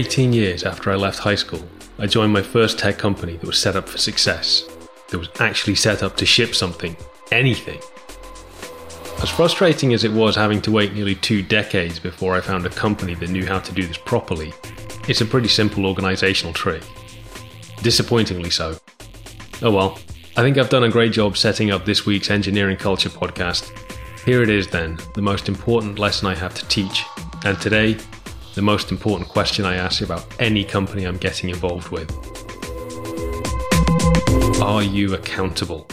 18 years after I left high school, I joined my first tech company that was set up for success, that was actually set up to ship something, anything. As frustrating as it was having to wait nearly two decades before I found a company that knew how to do this properly, it's a pretty simple organisational trick. Disappointingly so. Oh well, I think I've done a great job setting up this week's Engineering Culture podcast. Here it is then, the most important lesson I have to teach, and today the most important question I ask about any company I'm getting involved with. Are you accountable?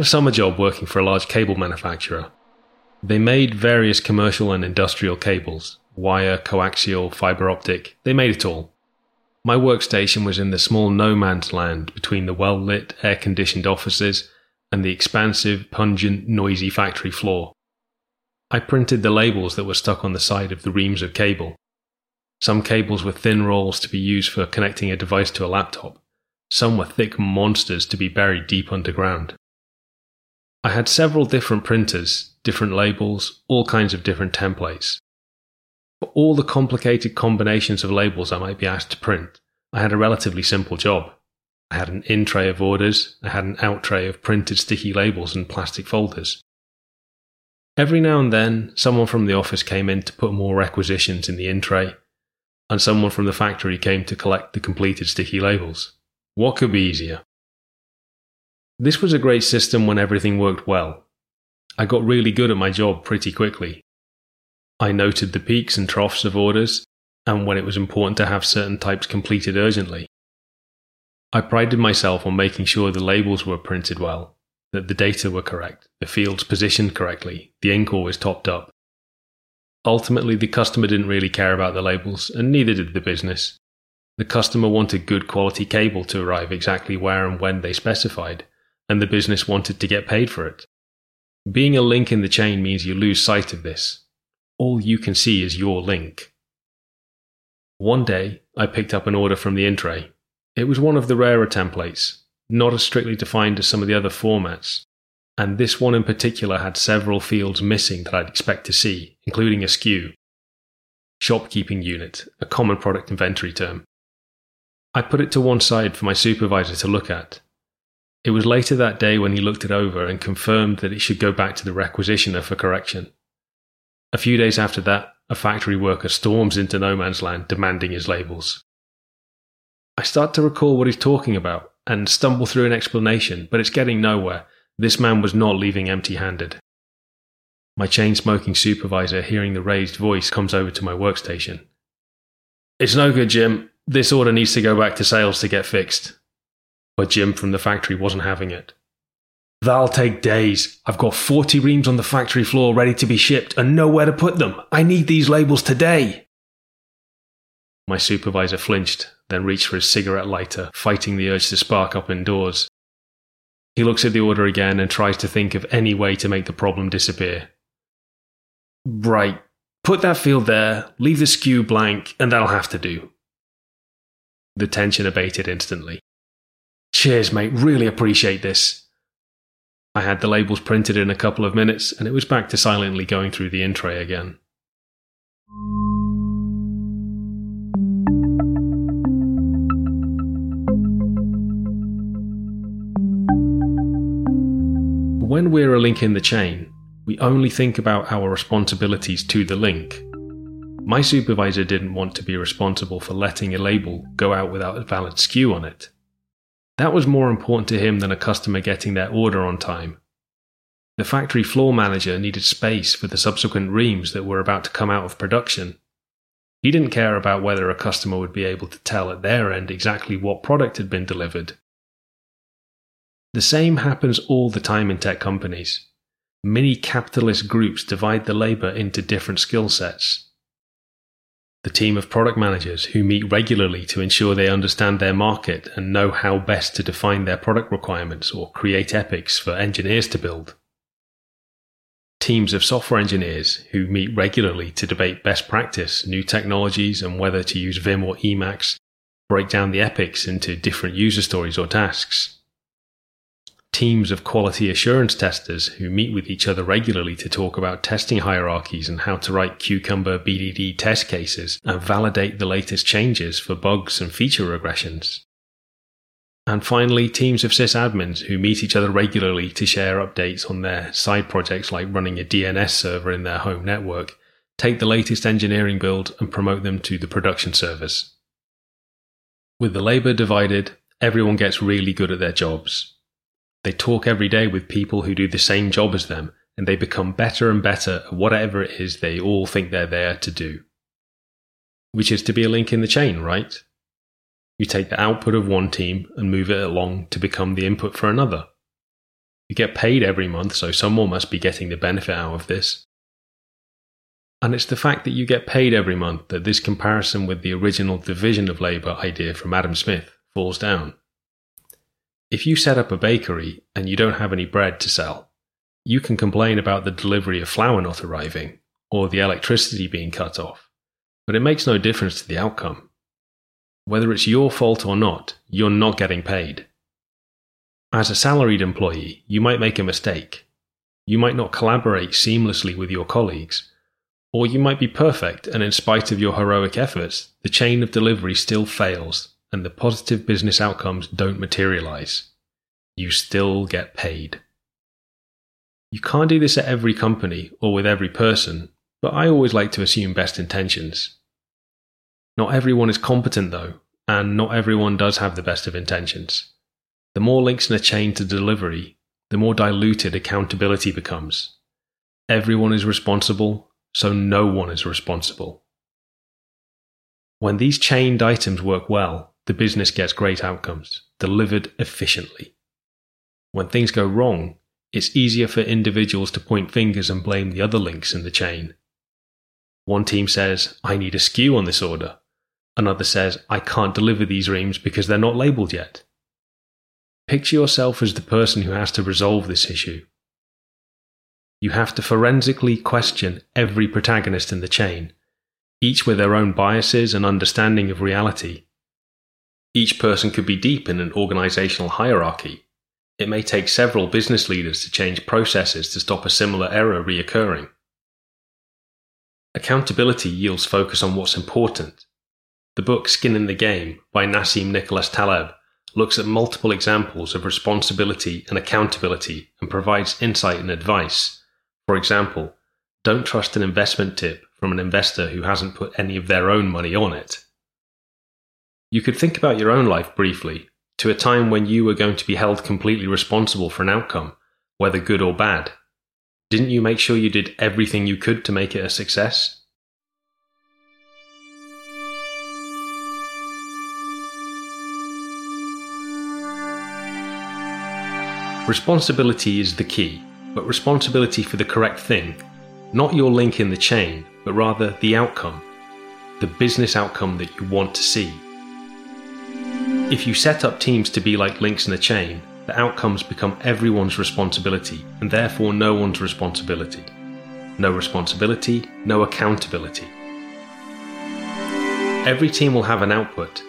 A summer job working for a large cable manufacturer. They made various commercial and industrial cables wire, coaxial, fiber optic, they made it all. My workstation was in the small no man's land between the well lit, air conditioned offices and the expansive, pungent, noisy factory floor. I printed the labels that were stuck on the side of the reams of cable. Some cables were thin rolls to be used for connecting a device to a laptop. Some were thick monsters to be buried deep underground. I had several different printers, different labels, all kinds of different templates. For all the complicated combinations of labels I might be asked to print, I had a relatively simple job. I had an in tray of orders, I had an out tray of printed sticky labels and plastic folders. Every now and then, someone from the office came in to put more requisitions in the in tray, and someone from the factory came to collect the completed sticky labels. What could be easier? This was a great system when everything worked well. I got really good at my job pretty quickly. I noted the peaks and troughs of orders, and when it was important to have certain types completed urgently. I prided myself on making sure the labels were printed well, that the data were correct, the fields positioned correctly, the ink always topped up. Ultimately, the customer didn't really care about the labels, and neither did the business. The customer wanted good quality cable to arrive exactly where and when they specified, and the business wanted to get paid for it. Being a link in the chain means you lose sight of this. All you can see is your link. One day, I picked up an order from the in tray. It was one of the rarer templates, not as strictly defined as some of the other formats, and this one in particular had several fields missing that I'd expect to see, including a SKU. Shopkeeping unit, a common product inventory term. I put it to one side for my supervisor to look at, it was later that day when he looked it over and confirmed that it should go back to the requisitioner for correction. A few days after that, a factory worker storms into no man's land demanding his labels. I start to recall what he's talking about and stumble through an explanation, but it's getting nowhere. This man was not leaving empty handed. My chain smoking supervisor, hearing the raised voice, comes over to my workstation. It's no good, Jim. This order needs to go back to sales to get fixed but Jim from the factory wasn't having it. That'll take days. I've got 40 reams on the factory floor ready to be shipped and nowhere to put them. I need these labels today. My supervisor flinched, then reached for his cigarette lighter, fighting the urge to spark up indoors. He looks at the order again and tries to think of any way to make the problem disappear. Right, put that field there, leave the SKU blank, and that'll have to do. The tension abated instantly. Cheers, mate. Really appreciate this. I had the labels printed in a couple of minutes, and it was back to silently going through the in tray again. When we're a link in the chain, we only think about our responsibilities to the link. My supervisor didn't want to be responsible for letting a label go out without a valid SKU on it. That was more important to him than a customer getting their order on time. The factory floor manager needed space for the subsequent reams that were about to come out of production. He didn't care about whether a customer would be able to tell at their end exactly what product had been delivered. The same happens all the time in tech companies. Many capitalist groups divide the labor into different skill sets. The team of product managers who meet regularly to ensure they understand their market and know how best to define their product requirements or create epics for engineers to build. teams of software engineers who meet regularly to debate best practice, new technologies, and whether to use Vim or Emacs, break down the epics into different user stories or tasks. Teams of quality assurance testers who meet with each other regularly to talk about testing hierarchies and how to write Cucumber BDD test cases and validate the latest changes for bugs and feature regressions. And finally, teams of sysadmins who meet each other regularly to share updates on their side projects like running a DNS server in their home network, take the latest engineering build and promote them to the production servers. With the labour divided, everyone gets really good at their jobs. They talk every day with people who do the same job as them, and they become better and better at whatever it is they all think they're there to do. Which is to be a link in the chain, right? You take the output of one team and move it along to become the input for another. You get paid every month, so someone must be getting the benefit out of this. And it's the fact that you get paid every month that this comparison with the original division of labour idea from Adam Smith falls down. If you set up a bakery and you don't have any bread to sell, you can complain about the delivery of flour not arriving or the electricity being cut off, but it makes no difference to the outcome. Whether it's your fault or not, you're not getting paid. As a salaried employee, you might make a mistake. You might not collaborate seamlessly with your colleagues. Or you might be perfect, and in spite of your heroic efforts, the chain of delivery still fails and the positive business outcomes don't materialize. You still get paid. You can't do this at every company or with every person, but I always like to assume best intentions. Not everyone is competent, though, and not everyone does have the best of intentions. The more links in a chain to delivery, the more diluted accountability becomes. Everyone is responsible, so no one is responsible. When these chained items work well, the business gets great outcomes, delivered efficiently. When things go wrong, it's easier for individuals to point fingers and blame the other links in the chain. One team says, I need a SKU on this order. Another says, I can't deliver these reams because they're not labeled yet. Picture yourself as the person who has to resolve this issue. You have to forensically question every protagonist in the chain, each with their own biases and understanding of reality. Each person could be deep in an organizational hierarchy. It may take several business leaders to change processes to stop a similar error reoccurring. Accountability yields focus on what's important the book Skin in the Game by Nassim Nicholas Taleb looks at multiple examples of responsibility and accountability and provides insight and advice. For example, don't trust an investment tip from an investor who hasn't put any of their own money on it. You could think about your own life briefly to a time when you were going to be held completely responsible for an outcome, whether good or bad. Didn't you make sure you did everything you could to make it a success? Responsibility is the key, but responsibility for the correct thing, not your link in the chain, but rather the outcome, the business outcome that you want to see. If you set up teams to be like links in a chain, the outcomes become everyone's responsibility and therefore no one's responsibility. No responsibility, no accountability. Every team will have an output.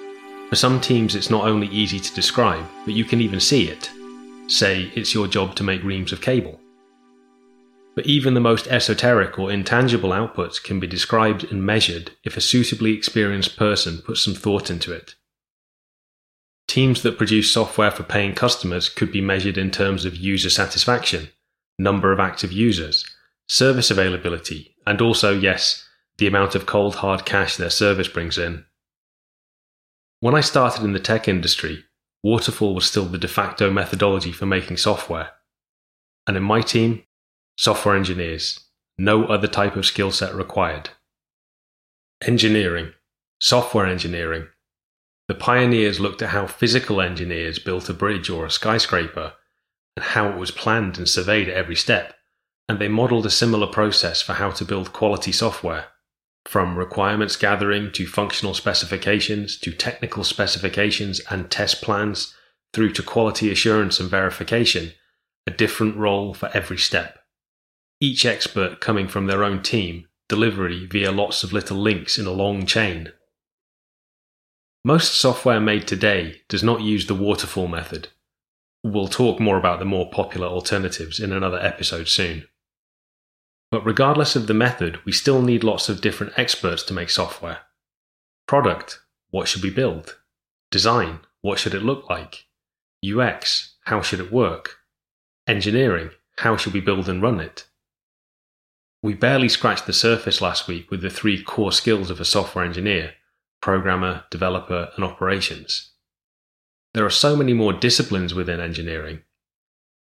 For some teams, it's not only easy to describe, but you can even see it say it's your job to make reams of cable. But even the most esoteric or intangible outputs can be described and measured if a suitably experienced person puts some thought into it. Teams that produce software for paying customers could be measured in terms of user satisfaction, number of active users, service availability, and also, yes, the amount of cold hard cash their service brings in. When I started in the tech industry, Waterfall was still the de facto methodology for making software. And in my team, software engineers, no other type of skill set required. Engineering, software engineering. The pioneers looked at how physical engineers built a bridge or a skyscraper and how it was planned and surveyed at every step, and they modeled a similar process for how to build quality software. From requirements gathering to functional specifications to technical specifications and test plans through to quality assurance and verification, a different role for every step. each expert coming from their own team, delivery via lots of little links in a long chain. Most software made today does not use the waterfall method. We'll talk more about the more popular alternatives in another episode soon. But regardless of the method, we still need lots of different experts to make software. Product, what should we build? Design, what should it look like? UX, how should it work? Engineering, how should we build and run it? We barely scratched the surface last week with the three core skills of a software engineer programmer, developer, and operations. There are so many more disciplines within engineering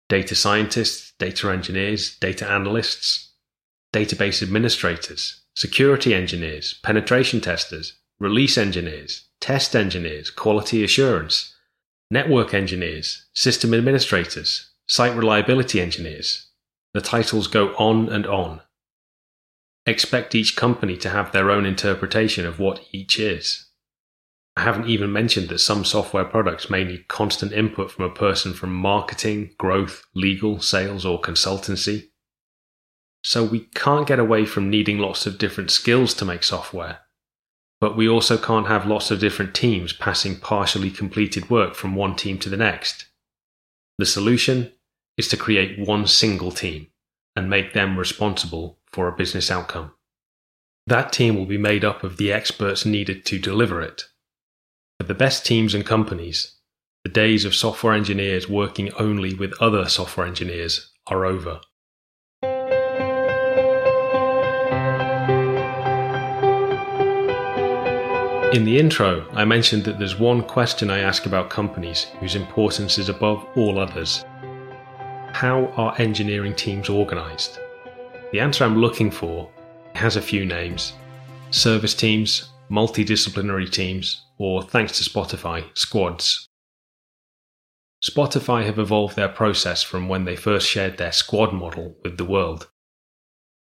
data scientists, data engineers, data analysts, database administrators, security engineers, penetration testers, release engineers, test engineers, quality assurance, network engineers, system administrators, site reliability engineers. The titles go on and on. Expect each company to have their own interpretation of what each is. I haven't even mentioned that some software products may need constant input from a person from marketing, growth, legal, sales, or consultancy. So we can't get away from needing lots of different skills to make software. But we also can't have lots of different teams passing partially completed work from one team to the next. The solution is to create one single team and make them responsible for a business outcome. That team will be made up of the experts needed to deliver it. For the best teams and companies, the days of software engineers working only with other software engineers are over. In the intro, I mentioned that there's one question I ask about companies whose importance is above all others. How are engineering teams organized? The answer I'm looking for has a few names service teams, multidisciplinary teams, or thanks to Spotify, squads. Spotify have evolved their process from when they first shared their squad model with the world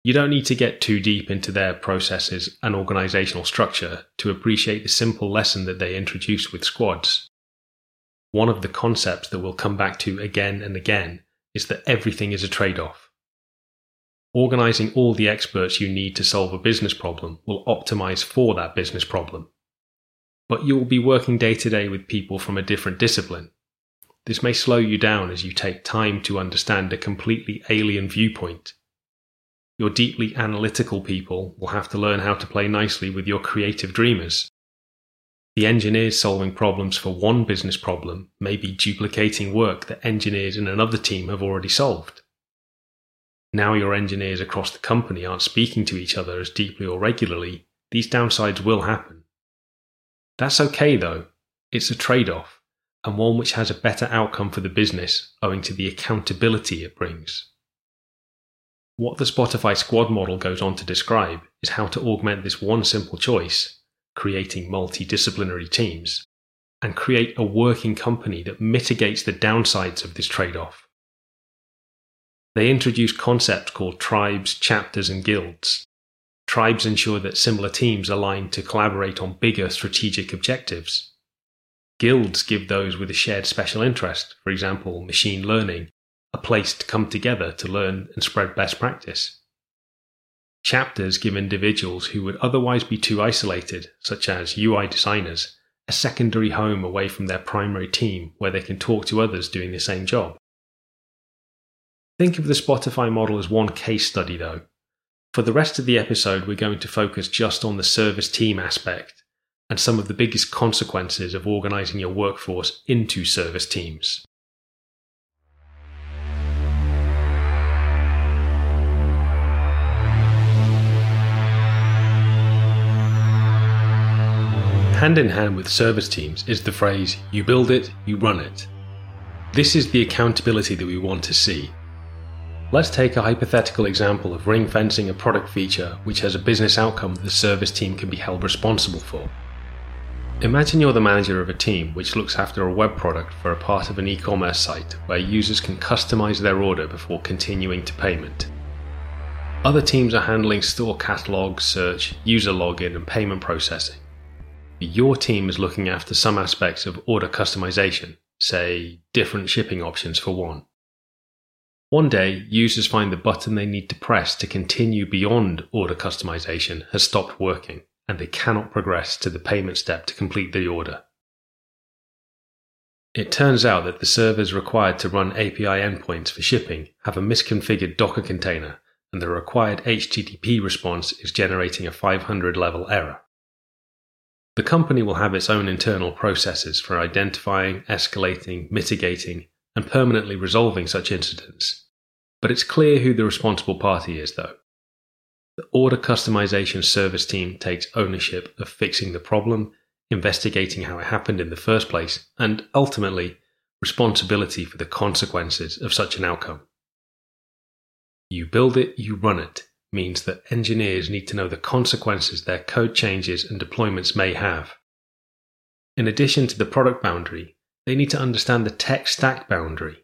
you don't need to get too deep into their processes and organizational structure to appreciate the simple lesson that they introduce with squads. One of the concepts that we'll come back to again and again is that everything is a trade off. Organizing all the experts you need to solve a business problem will optimize for that business problem. But you will be working day to day with people from a different discipline. This may slow you down as you take time to understand a completely alien viewpoint your deeply analytical people will have to learn how to play nicely with your creative dreamers. The engineers solving problems for one business problem may be duplicating work that engineers in another team have already solved. Now your engineers across the company aren't speaking to each other as deeply or regularly, these downsides will happen. That's okay though, it's a trade off, and one which has a better outcome for the business owing to the accountability it brings. What the Spotify squad model goes on to describe is how to augment this one simple choice, creating multidisciplinary teams, and create a working company that mitigates the downsides of this trade off. They introduce concepts called tribes, chapters, and guilds. Tribes ensure that similar teams align to collaborate on bigger strategic objectives. Guilds give those with a shared special interest, for example, machine learning, a place to come together to learn and spread best practice. Chapters give individuals who would otherwise be too isolated, such as UI designers, a secondary home away from their primary team where they can talk to others doing the same job. Think of the Spotify model as one case study, though. For the rest of the episode, we're going to focus just on the service team aspect and some of the biggest consequences of organizing your workforce into service teams. Hand in hand with service teams is the phrase, you build it, you run it. This is the accountability that we want to see. Let's take a hypothetical example of ring fencing a product feature which has a business outcome that the service team can be held responsible for. Imagine you're the manager of a team which looks after a web product for a part of an e commerce site where users can customize their order before continuing to payment. Other teams are handling store catalog, search, user login, and payment processing your team is looking after some aspects of order customization, say different shipping options for one. One day, users find the button they need to press to continue beyond order customization has stopped working, and they cannot progress to the payment step to complete the order. It turns out that the servers required to run API endpoints for shipping have a misconfigured Docker container, and the required HTTP response is generating a 500 level error. The company will have its own internal processes for identifying, escalating, mitigating, and permanently resolving such incidents. But it's clear who the responsible party is, though. The order customization service team takes ownership of fixing the problem investigating how it happened in the first place, and ultimately, responsibility for the consequences of such an outcome. You build it, you run it means that engineers need to know the consequences their code changes and deployments may have. In addition to the product boundary, they need to understand the tech stack boundary.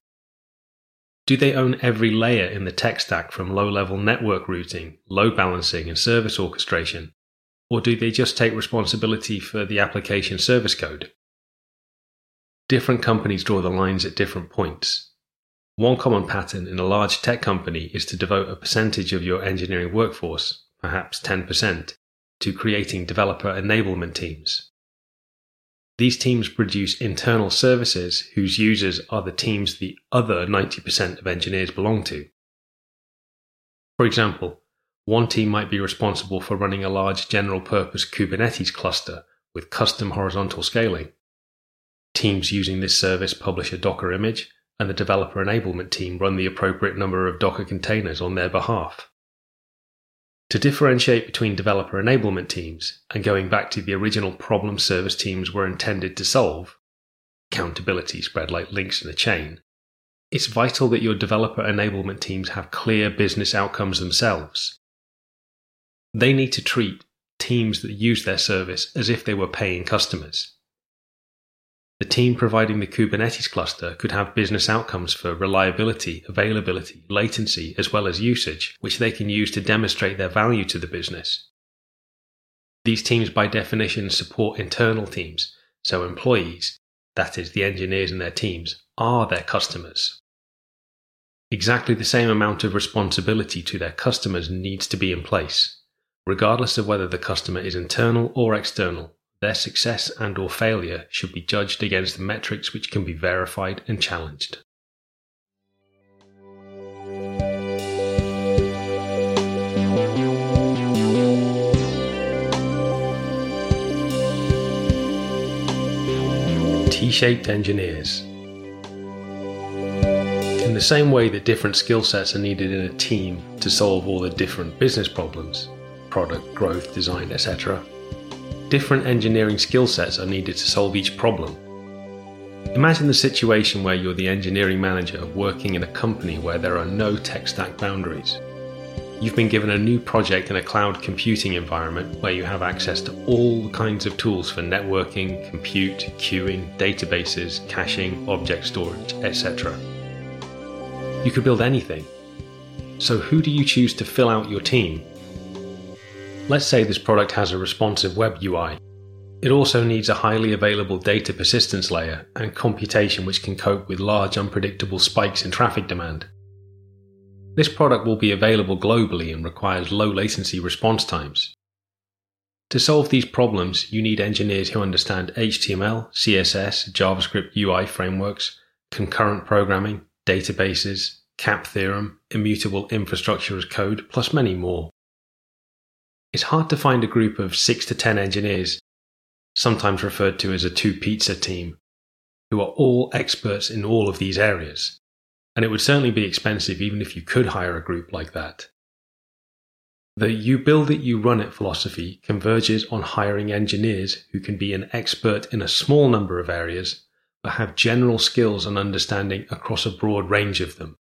Do they own every layer in the tech stack from low level network routing, load balancing, and service orchestration or do they just take responsibility for the application service code? Different companies draw the lines at different points. One common pattern in a large tech company is to devote a percentage of your engineering workforce, perhaps 10%, to creating developer enablement teams. These teams produce internal services whose users are the teams the other 90% of engineers belong to. For example, one team might be responsible for running a large general purpose Kubernetes cluster with custom horizontal scaling. Teams using this service publish a Docker image, and the developer enablement team run the appropriate number of Docker containers on their behalf. To differentiate between developer enablement teams and going back to the original problem service teams were intended to solve, accountability spread like links in a chain, it's vital that your developer enablement teams have clear business outcomes themselves they need to treat teams that use their service as if they were paying customers. The team providing the Kubernetes cluster could have business outcomes for reliability, availability, latency, as well as usage, which they can use to demonstrate their value to the business. These teams, by definition, support internal teams, so employees, that is, the engineers and their teams, are their customers. Exactly the same amount of responsibility to their customers needs to be in place regardless of whether the customer is internal or external. Their success and or failure should be judged against the metrics which can be verified and challenged. T-shaped engineers. In the same way that different skill sets are needed in a team to solve all the different business problems, product, growth, design, etc. Different engineering skill sets are needed to solve each problem. Imagine the situation where you're the engineering manager working in a company where there are no tech stack boundaries. You've been given a new project in a cloud computing environment where you have access to all kinds of tools for networking, compute, queuing, databases, caching, object storage, etc. You could build anything. So, who do you choose to fill out your team Let's say this product has a responsive web UI. It also needs a highly available data persistence layer and computation which can cope with large unpredictable spikes in traffic demand. This product will be available globally and requires low latency response times. To solve these problems, you need engineers who understand HTML, CSS, JavaScript UI frameworks, concurrent programming, databases, CAP theorem, immutable infrastructure as code, plus many more. It's hard to find a group of 6 to 10 engineers, sometimes referred to as a two pizza team, who are all experts in all of these areas. And it would certainly be expensive even if you could hire a group like that. The you build it, you run it philosophy converges on hiring engineers who can be an expert in a small number of areas, but have general skills and understanding across a broad range of them.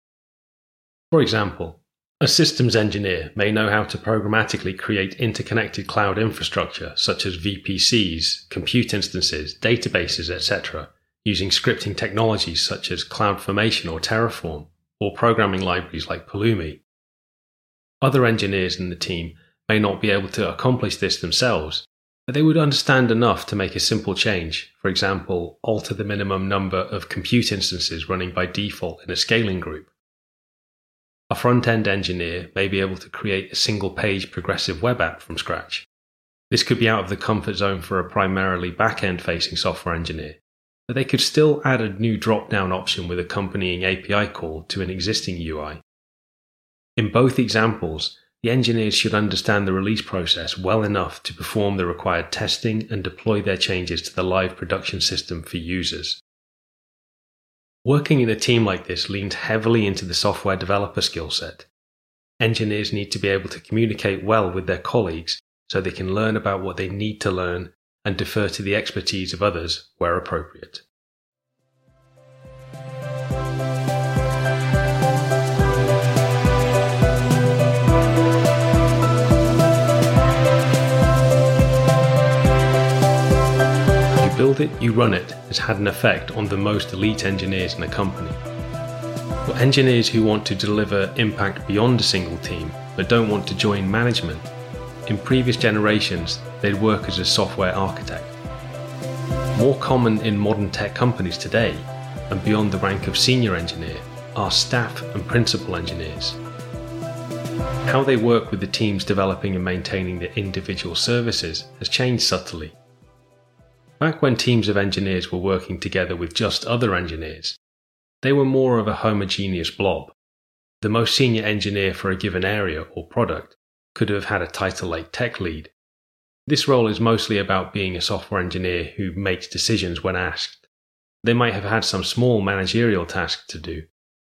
For example, a systems engineer may know how to programmatically create interconnected cloud infrastructure such as VPCs, compute instances, databases, etc., using scripting technologies such as CloudFormation or Terraform, or programming libraries like Pulumi. Other engineers in the team may not be able to accomplish this themselves, but they would understand enough to make a simple change, for example, alter the minimum number of compute instances running by default in a scaling group A front end engineer may be able to create a single page progressive web app from scratch. This could be out of the comfort zone for a primarily back end facing software engineer, but they could still add a new drop down option with accompanying API call to an existing UI. In both examples, the engineers should understand the release process well enough to perform the required testing and deploy their changes to the live production system for users. Working in a team like this leans heavily into the software developer skill set. Engineers need to be able to communicate well with their colleagues so they can learn about what they need to learn and defer to the expertise of others where appropriate. Build it, you run it has had an effect on the most elite engineers in a company. For engineers who want to deliver impact beyond a single team but don't want to join management, in previous generations, they'd work as a software architect. More common in modern tech companies today, and beyond the rank of senior engineer, are staff and principal engineers. How they work with the teams developing and maintaining their individual services has changed subtly. Back when teams of engineers were working together with just other engineers, they were more of a homogeneous blob. The most senior engineer for a given area or product could have had a title like tech lead. This role is mostly about being a software engineer who makes decisions when asked. They might have had some small managerial tasks to do,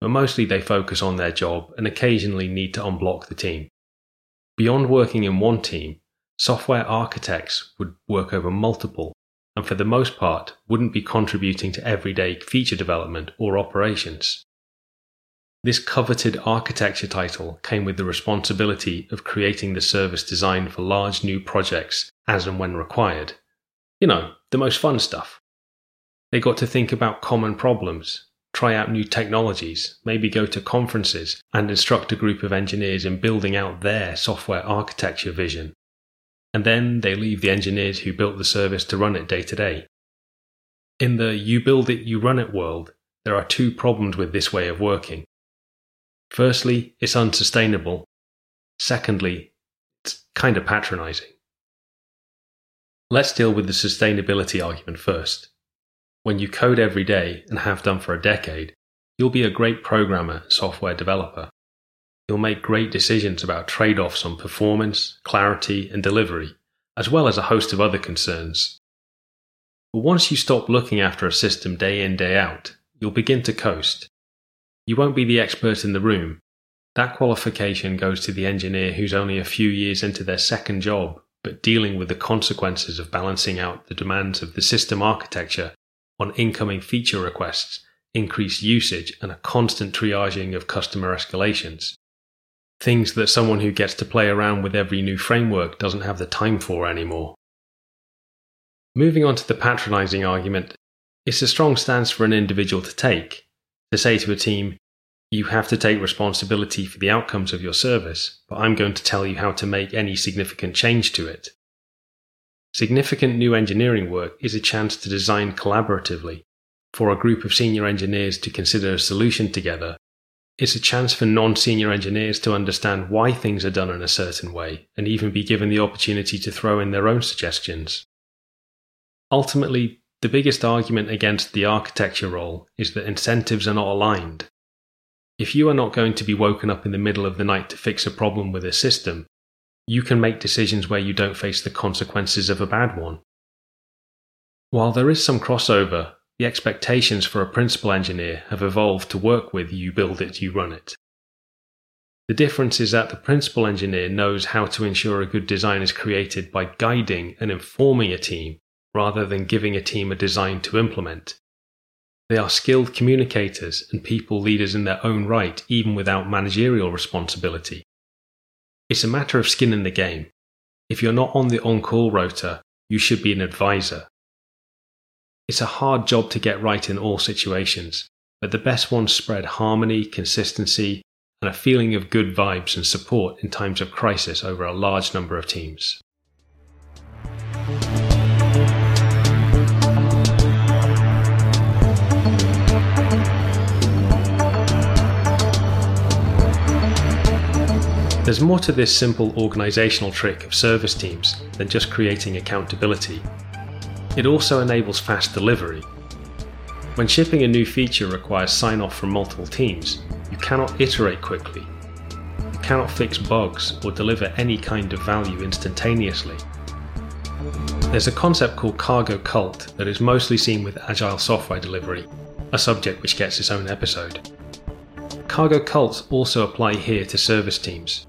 but mostly they focus on their job and occasionally need to unblock the team. Beyond working in one team, software architects would work over multiple, and for the most part wouldn't be contributing to everyday feature development or operations. This coveted architecture title came with the responsibility of creating the service designed for large new projects as and when required. You know, the most fun stuff. They got to think about common problems, try out new technologies, maybe go to conferences and instruct a group of engineers in building out their software architecture vision. And then they leave the engineers who built the service to run it day to day. In the you build it, you run it world, there are two problems with this way of working. Firstly, it's unsustainable. Secondly, it's kind of patronizing. Let's deal with the sustainability argument first. When you code every day and have done for a decade, you'll be a great programmer software developer. You'll make great decisions about trade offs on performance, clarity, and delivery, as well as a host of other concerns. But once you stop looking after a system day in, day out, you'll begin to coast you won't be the expert in the room. That qualification goes to the engineer who's only a few years into their second job, but dealing with the consequences of balancing out the demands of the system architecture on incoming feature requests, increased usage, and a constant triaging of customer escalations. Things that someone who gets to play around with every new framework doesn't have the time for anymore. Moving on to the patronizing argument, it's a strong stance for an individual to take, to say to a team, you have to take responsibility for the outcomes of your service, but I'm going to tell you how to make any significant change to it. Significant new engineering work is a chance to design collaboratively, for a group of senior engineers to consider a solution together. It's a chance for non senior engineers to understand why things are done in a certain way and even be given the opportunity to throw in their own suggestions. Ultimately, the biggest argument against the architecture role is that incentives are not aligned. If you are not going to be woken up in the middle of the night to fix a problem with a system, you can make decisions where you don't face the consequences of a bad one. While there is some crossover, the expectations for a principal engineer have evolved to work with you build it, you run it. The difference is that the principal engineer knows how to ensure a good design is created by guiding and informing a team rather than giving a team a design to implement. They are skilled communicators and people leaders in their own right, even without managerial responsibility. It's a matter of skin in the game. If you're not on the on call rota, you should be an advisor. It's a hard job to get right in all situations, but the best ones spread harmony, consistency, and a feeling of good vibes and support in times of crisis over a large number of teams. There's more to this simple organisational trick of service teams than just creating accountability. It also enables fast delivery. When shipping a new feature requires sign off from multiple teams, you cannot iterate quickly. You cannot fix bugs or deliver any kind of value instantaneously. There's a concept called cargo cult that is mostly seen with agile software delivery, a subject which gets its own episode. Cargo cults also apply here to service teams.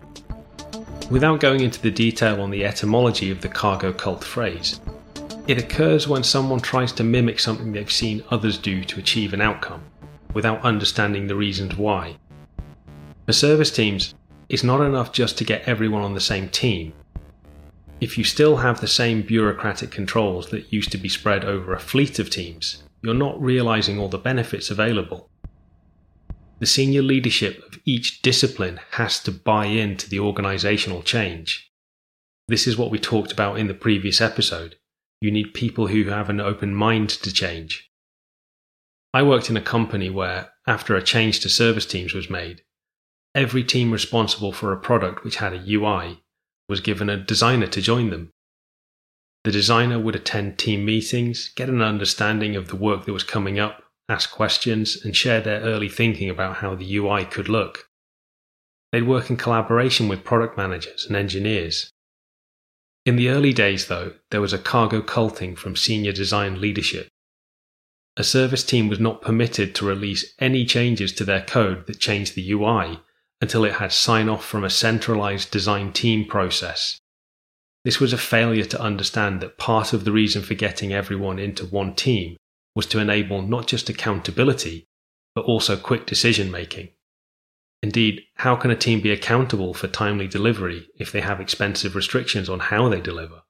Without going into the detail on the etymology of the cargo cult phrase, it occurs when someone tries to mimic something they've seen others do to achieve an outcome, without understanding the reasons why. For service teams, it's not enough just to get everyone on the same team. If you still have the same bureaucratic controls that used to be spread over a fleet of teams, you're not realizing all the benefits available. The senior leadership of each discipline has to buy into the organizational change. This is what we talked about in the previous episode. You need people who have an open mind to change. I worked in a company where, after a change to service teams was made, every team responsible for a product which had a UI was given a designer to join them. The designer would attend team meetings, get an understanding of the work that was coming up, ask questions, and share their early thinking about how the UI could look. They'd work in collaboration with product managers and engineers. In the early days, though, there was a cargo culting from senior design leadership. A service team was not permitted to release any changes to their code that changed the UI until it had sign off from a centralized design team process. This was a failure to understand that part of the reason for getting everyone into one team was to enable not just accountability, but also quick decision making. Indeed, how can a team be accountable for timely delivery if they have expensive restrictions on how they deliver?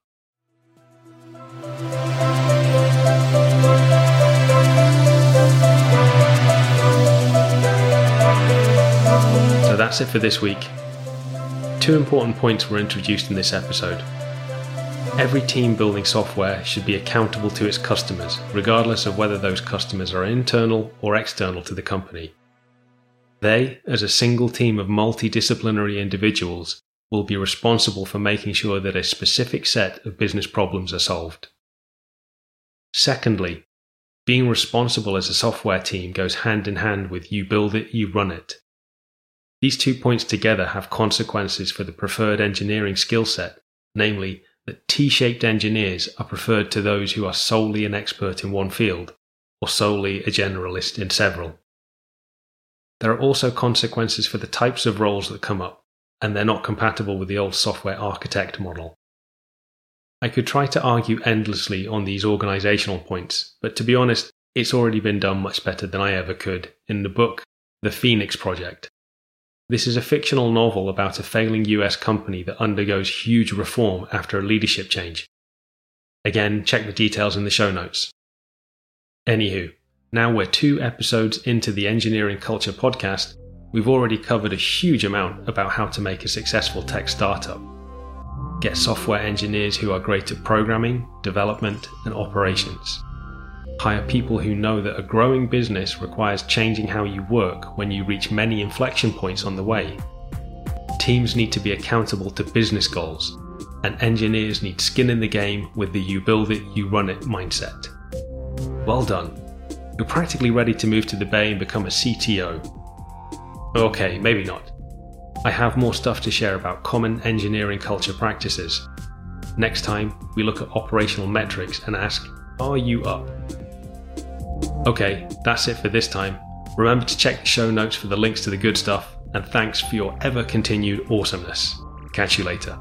So that's it for this week. Two important points were introduced in this episode. Every team building software should be accountable to its customers, regardless of whether those customers are internal or external to the company. They, as a single team of multidisciplinary individuals, will be responsible for making sure that a specific set of business problems are solved. Secondly, being responsible as a software team goes hand in hand with you build it, you run it. These two points together have consequences for the preferred engineering skill set, namely that T shaped engineers are preferred to those who are solely an expert in one field or solely a generalist in several. There are also consequences for the types of roles that come up, and they're not compatible with the old software architect model. I could try to argue endlessly on these organizational points, but to be honest, it's already been done much better than I ever could in the book The Phoenix Project this is a fictional novel about a failing US company that undergoes huge reform after a leadership change. Again, check the details in the show notes. Anywho, now we're two episodes into the Engineering Culture podcast, we've already covered a huge amount about how to make a successful tech startup. Get software engineers who are great at programming, development, and operations. Hire people who know that a growing business requires changing how you work when you reach many inflection points on the way. Teams need to be accountable to business goals, and engineers need skin in the game with the you build it, you run it mindset. Well done. You're practically ready to move to the Bay and become a CTO. Okay, maybe not. I have more stuff to share about common engineering culture practices. Next time, we look at operational metrics and ask, Are you up? Okay, that's it for this time. Remember to check the show notes for the links to the good stuff, and thanks for your ever continued awesomeness. Catch you later.